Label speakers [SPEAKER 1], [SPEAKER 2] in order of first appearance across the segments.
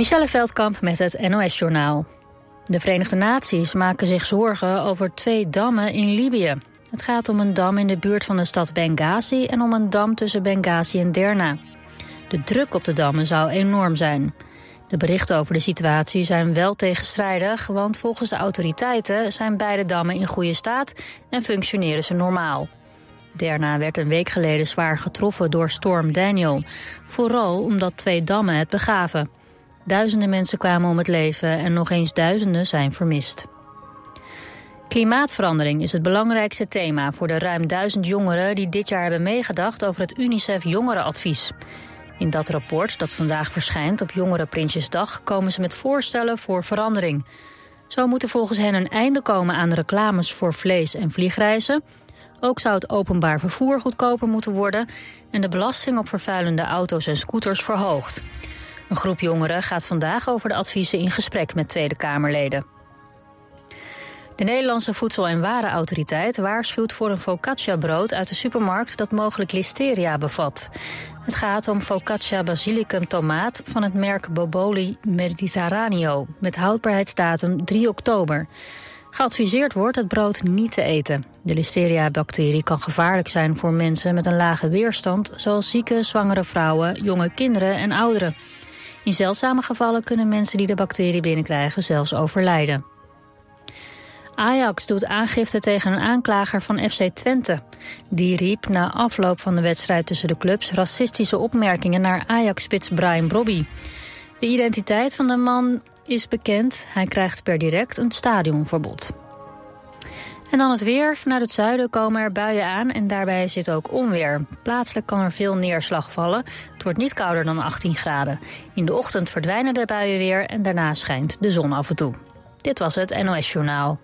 [SPEAKER 1] Michelle Veldkamp met het NOS-journaal. De Verenigde Naties maken zich zorgen over twee dammen in Libië. Het gaat om een dam in de buurt van de stad Benghazi en om een dam tussen Benghazi en Derna. De druk op de dammen zou enorm zijn. De berichten over de situatie zijn wel tegenstrijdig, want volgens de autoriteiten zijn beide dammen in goede staat en functioneren ze normaal. Derna werd een week geleden zwaar getroffen door storm Daniel, vooral omdat twee dammen het begaven. Duizenden mensen kwamen om het leven en nog eens duizenden zijn vermist. Klimaatverandering is het belangrijkste thema voor de ruim duizend jongeren die dit jaar hebben meegedacht over het UNICEF Jongerenadvies. In dat rapport, dat vandaag verschijnt op Jongerenprinsjesdag, komen ze met voorstellen voor verandering. Zo moet er volgens hen een einde komen aan reclames voor vlees- en vliegreizen. Ook zou het openbaar vervoer goedkoper moeten worden en de belasting op vervuilende auto's en scooters verhoogd. Een groep jongeren gaat vandaag over de adviezen in gesprek met Tweede Kamerleden. De Nederlandse Voedsel- en Warenautoriteit waarschuwt voor een focaccia-brood uit de supermarkt dat mogelijk listeria bevat. Het gaat om focaccia basilicum tomaat van het merk Boboli Mediterraneo met houdbaarheidsdatum 3 oktober. Geadviseerd wordt het brood niet te eten. De listeria-bacterie kan gevaarlijk zijn voor mensen met een lage weerstand, zoals zieke, zwangere vrouwen, jonge kinderen en ouderen. In zeldzame gevallen kunnen mensen die de bacterie binnenkrijgen zelfs overlijden. Ajax doet aangifte tegen een aanklager van FC Twente. Die riep na afloop van de wedstrijd tussen de clubs racistische opmerkingen naar Ajax-spits Brian Brobby. De identiteit van de man is bekend. Hij krijgt per direct een stadionverbod. En dan het weer. Vanuit het zuiden komen er buien aan en daarbij zit ook onweer. Plaatselijk kan er veel neerslag vallen. Het wordt niet kouder dan 18 graden. In de ochtend verdwijnen de buien weer en daarna schijnt de zon af en toe. Dit was het NOS Journaal.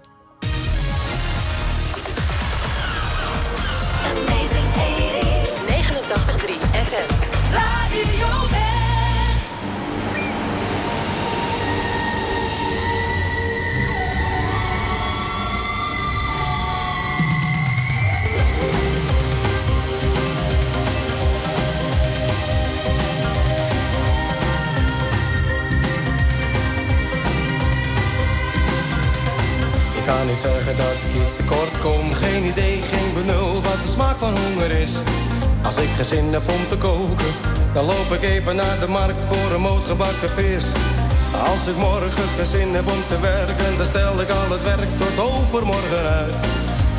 [SPEAKER 2] Geen heb om te koken, dan loop ik even naar de markt voor een moot gebakken vis. Als ik morgen geen zin heb om te werken, dan stel ik al het werk tot overmorgen uit.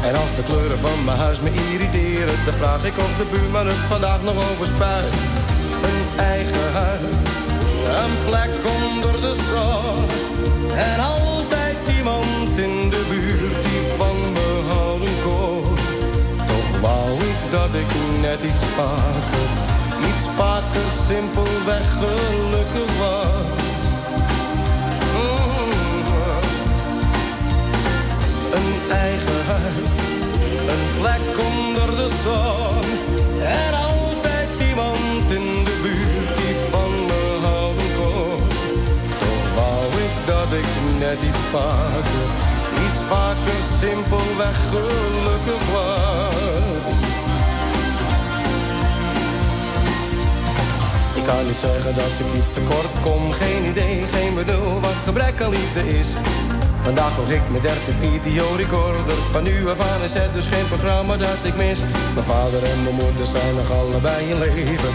[SPEAKER 2] En als de kleuren van mijn huis me irriteren, dan vraag ik of de buurman het vandaag nog overspuit. Een eigen huis, een plek onder de zon en altijd dat ik net iets vaker, iets vaker simpelweg gelukkig was. Mm. Een eigen huis, een plek onder de zon en altijd iemand in de buurt die van me houden kon. Toch wou ik dat ik net iets vaker, iets vaker simpelweg gelukkig was. Kan niet zeggen dat ik iets tekort kom, geen idee, geen bedoel wat gebrek aan liefde is. Vandaag nog ik mijn derde videorecorder. Van nu af aan is het dus geen programma dat ik mis. Mijn vader en mijn moeder zijn nog allebei in leven.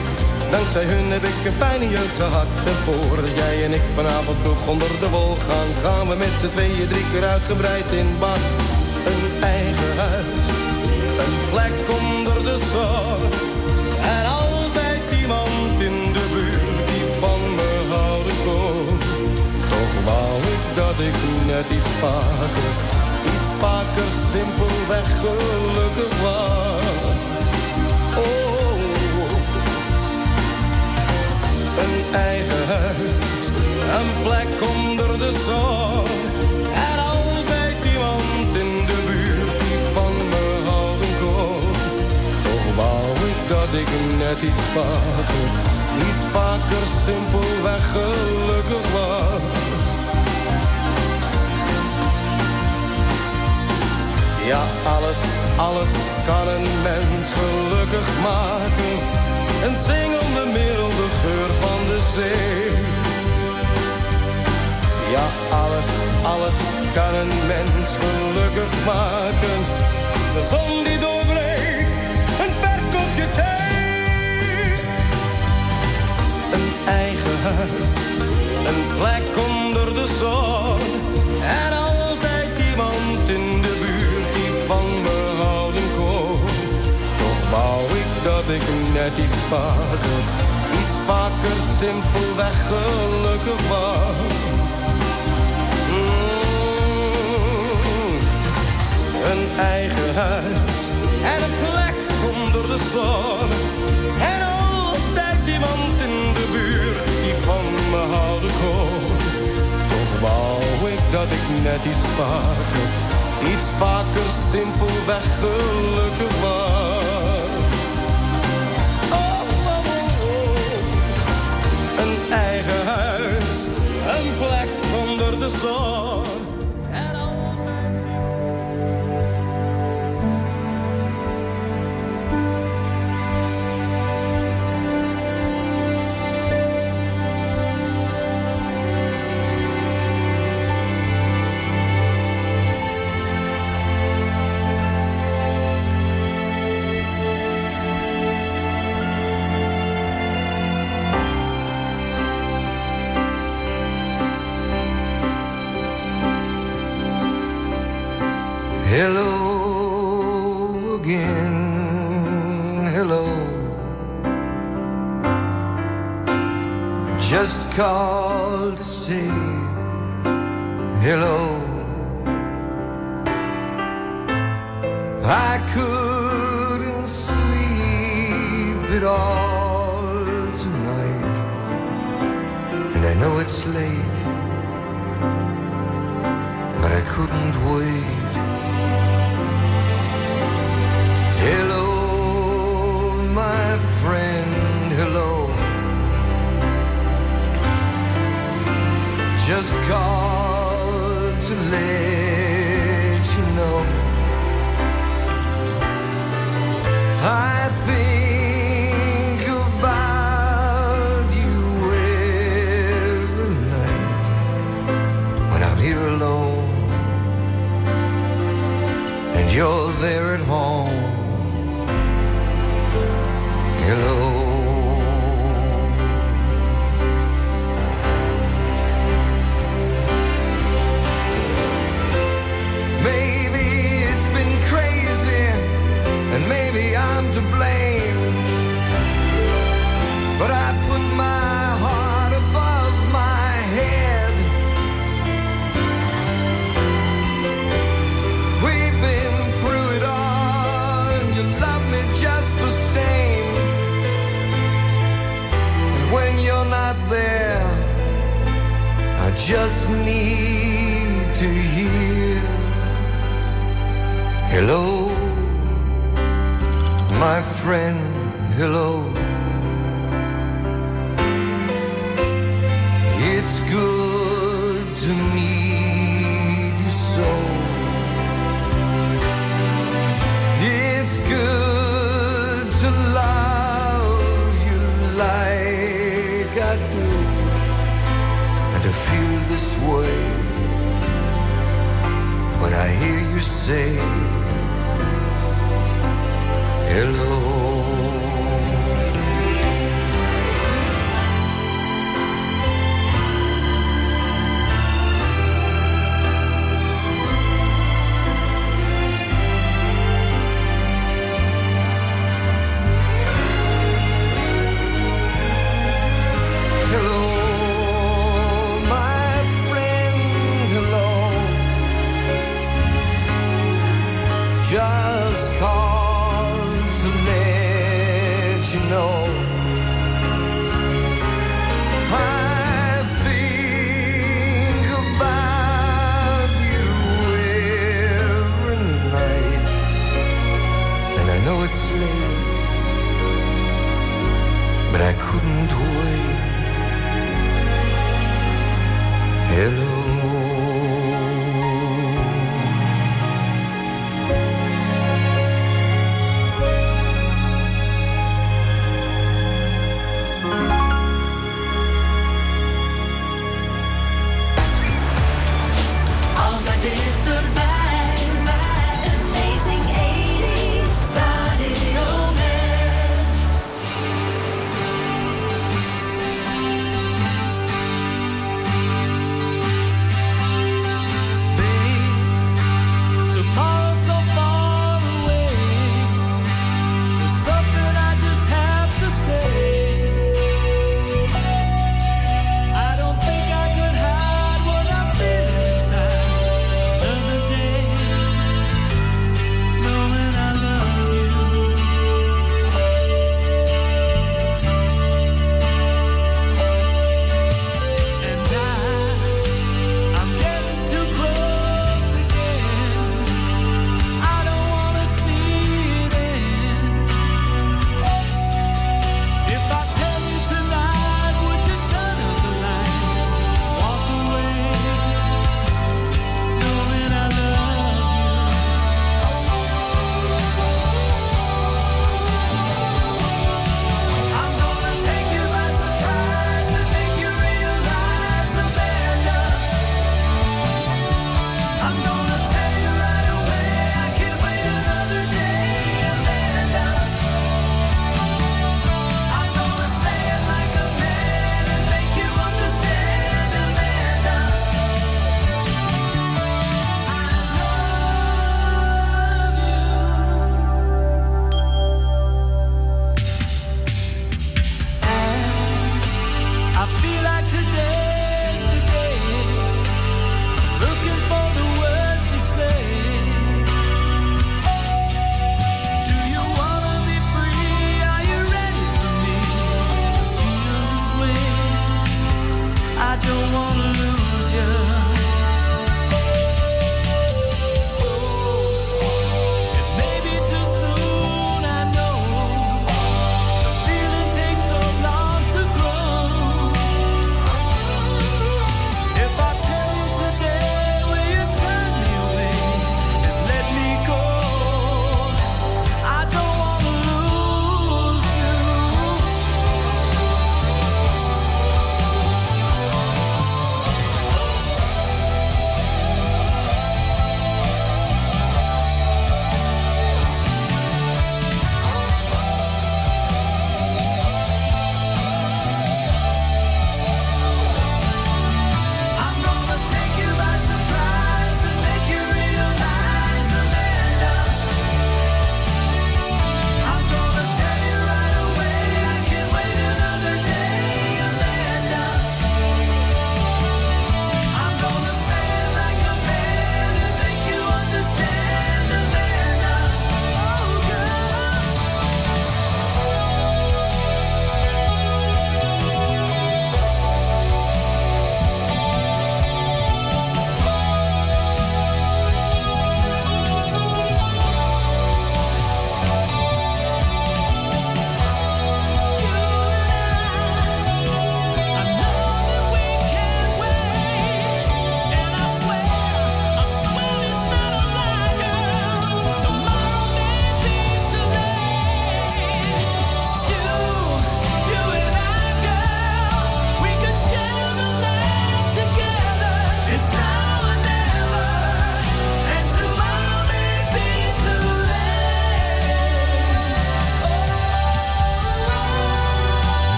[SPEAKER 2] Dankzij hun heb ik een fijne jeugd gehad. En voordat jij en ik vanavond vroeg onder de wol gaan, gaan we met z'n tweeën drie keer uitgebreid in bad. Een eigen huis, een plek onder de zon. Dat ik net iets vaker, iets vaker simpelweg gelukkig was. Oh, een eigen huis, een plek onder de zon. En altijd iemand in de buurt die van me houden kon. Toch wou ik dat ik net iets vaker, iets vaker simpelweg gelukkig was. Ja, alles, alles kan een mens gelukkig maken. Een zingende middel, de geur van de zee.
[SPEAKER 3] Ja, alles, alles kan een mens gelukkig maken. De zon die doorbreekt, een vers kopje thee. Een eigen huis, een plek onder de zon. Dat ik net iets vaker, iets vaker simpelweg gelukkig was. een eigen huis en een plek onder de zon. En altijd iemand in de buurt die van me houden kon. Toch wou ik dat ik net iets vaker, iets vaker simpelweg gelukkig was. Onder Hello again, hello. Just called to say hello. I couldn't sleep at all tonight, and I know it's late, but I couldn't wait. Just called to let you know. I think about you every night when I'm here alone and you're there at home. To let you know. I think about you every night, and I know it's late, but I couldn't wait. Hello.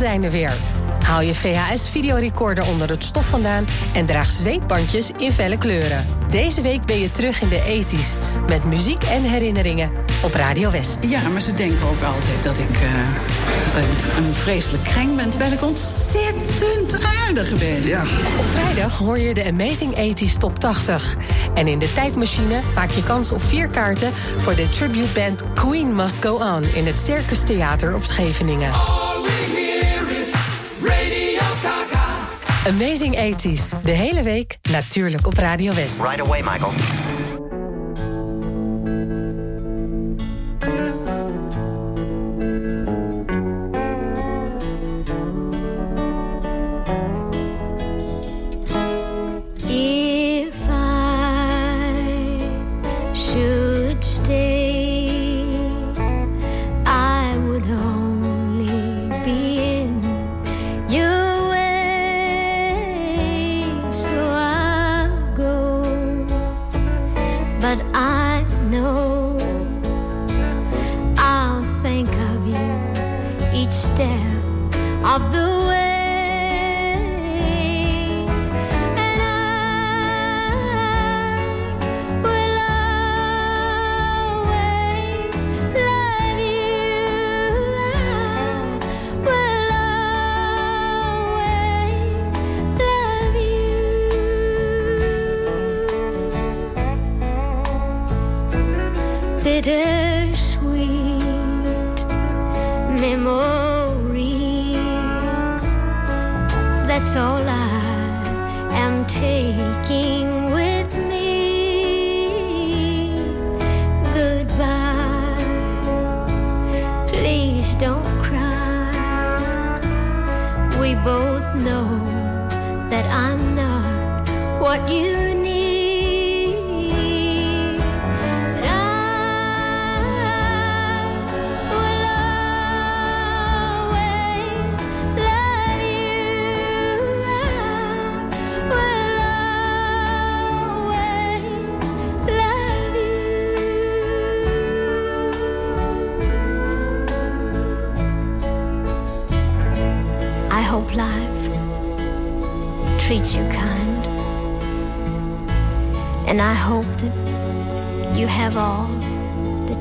[SPEAKER 4] Zijn er weer. Haal je VHS-videorecorder onder het stof vandaan en draag zweetbandjes in felle kleuren. Deze week ben je terug in de ethisch met muziek en herinneringen op Radio West.
[SPEAKER 5] Ja, maar ze denken ook altijd dat ik uh, een, een, vreselijk kreng ben... terwijl ik ontzettend aardig ben.
[SPEAKER 4] Ja. Op vrijdag hoor je de Amazing 80s Top 80. En in de tijdmachine maak je kans op vier kaarten... voor de tributeband Queen Must Go On... in het Circus Theater op Scheveningen. Amazing 80s. De hele week natuurlijk op Radio West.
[SPEAKER 6] Right away, Michael.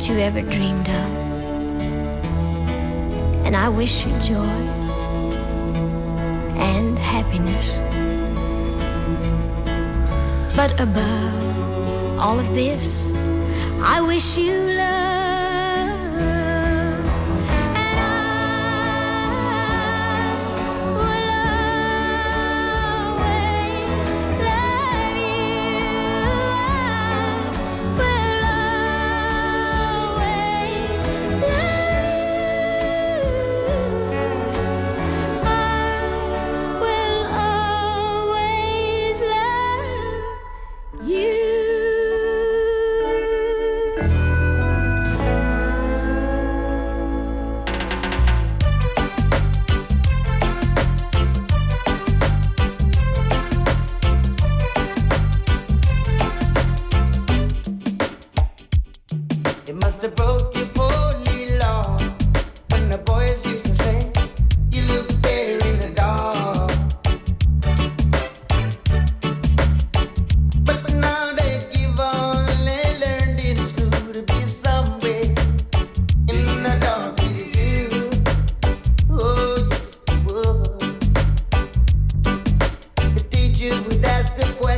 [SPEAKER 7] you ever dreamed of.
[SPEAKER 8] And I wish you joy and happiness. But above all of this, I wish you you, that's the question.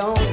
[SPEAKER 8] don't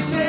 [SPEAKER 8] stay.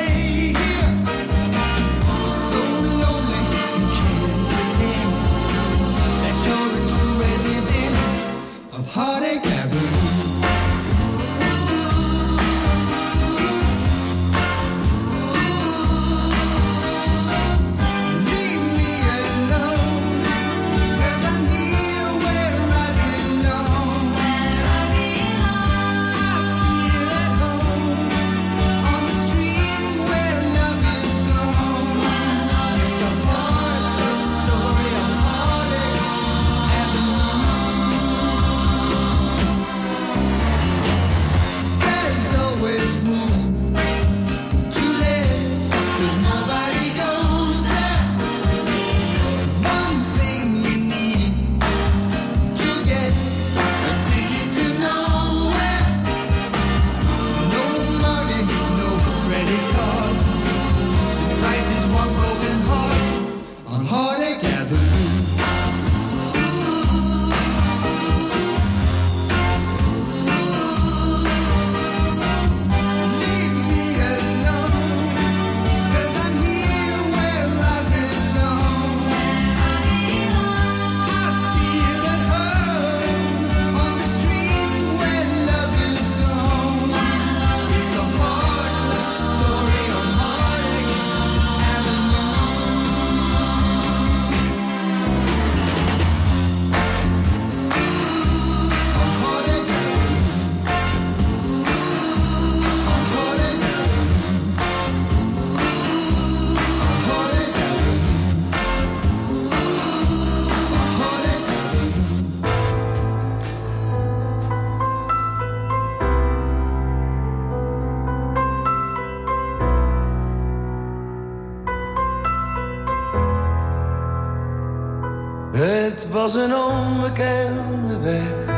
[SPEAKER 9] Het was een onbekende weg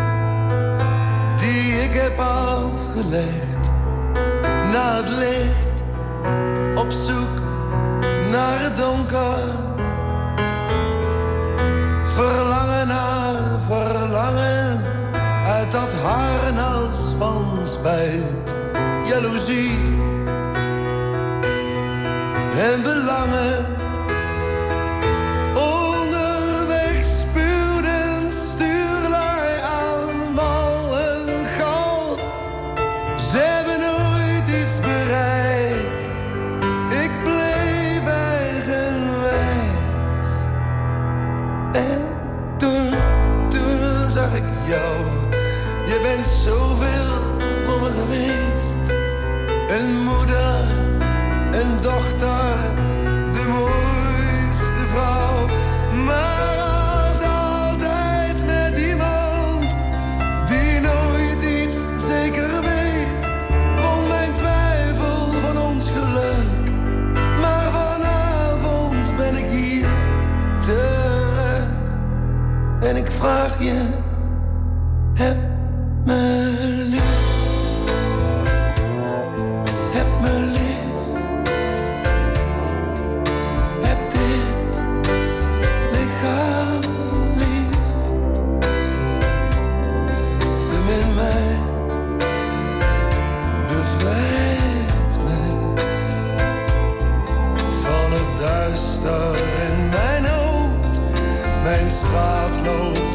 [SPEAKER 9] die ik heb afgelegd naar het licht op zoek naar het donker. Verlangen naar verlangen uit dat harnas van spijt, jaloezie en belangen
[SPEAKER 10] straat loopt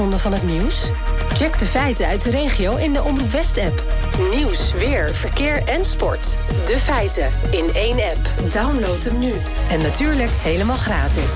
[SPEAKER 10] achtergronden van het nieuws? Check de feiten uit de regio in de Omroep West-app. Nieuws, weer, verkeer en sport. De feiten in één app. Download hem nu. En natuurlijk helemaal gratis.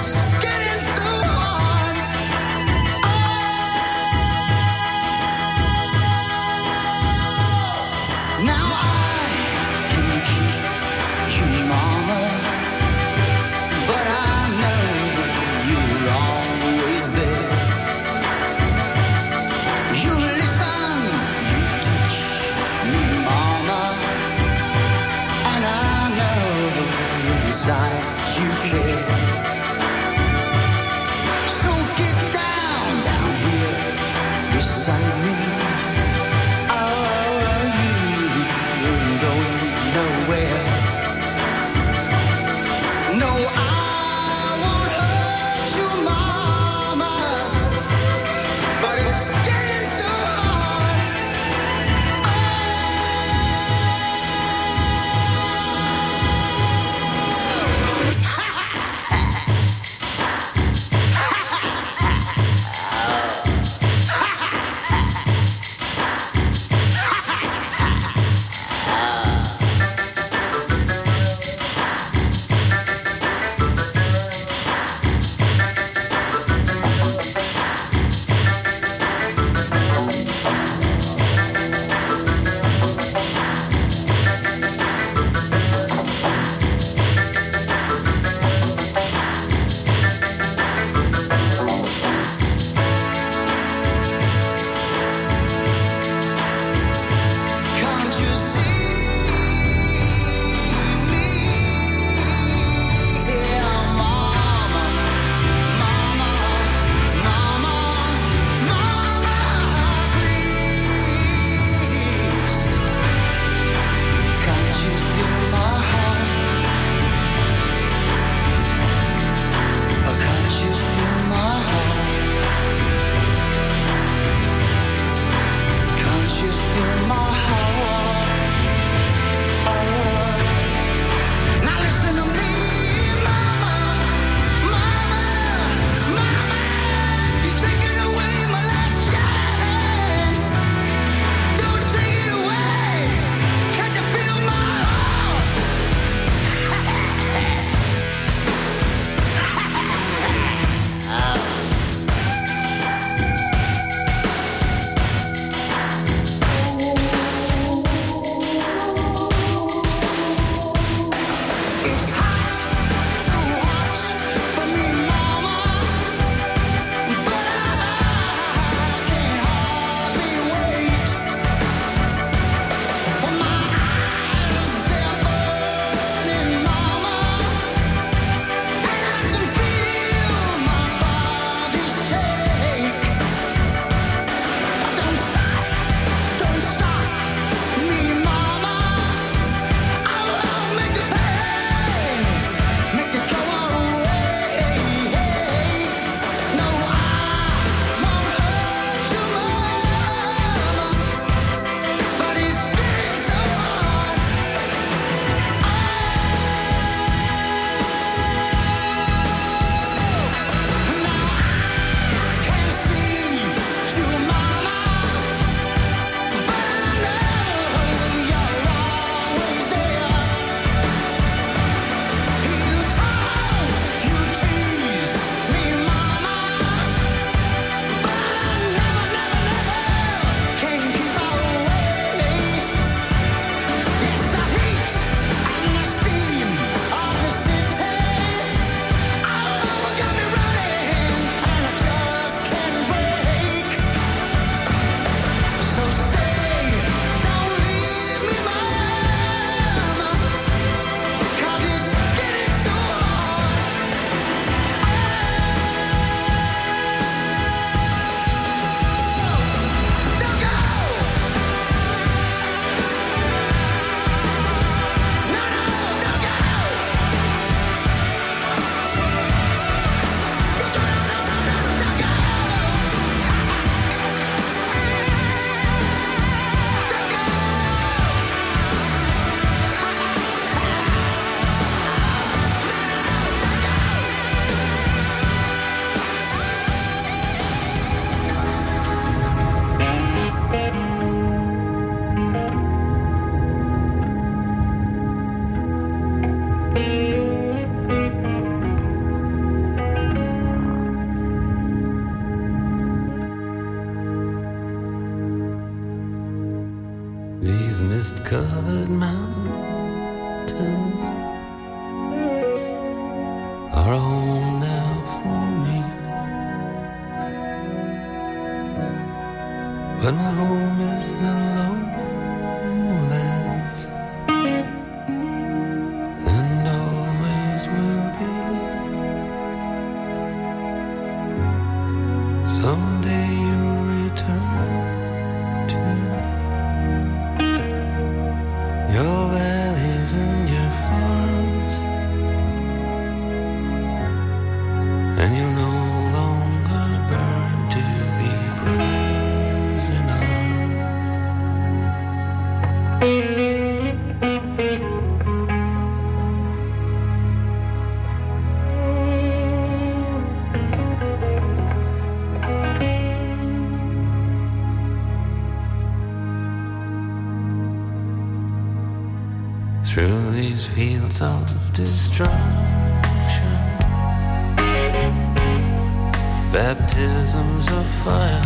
[SPEAKER 3] escape. Baptisms of fire.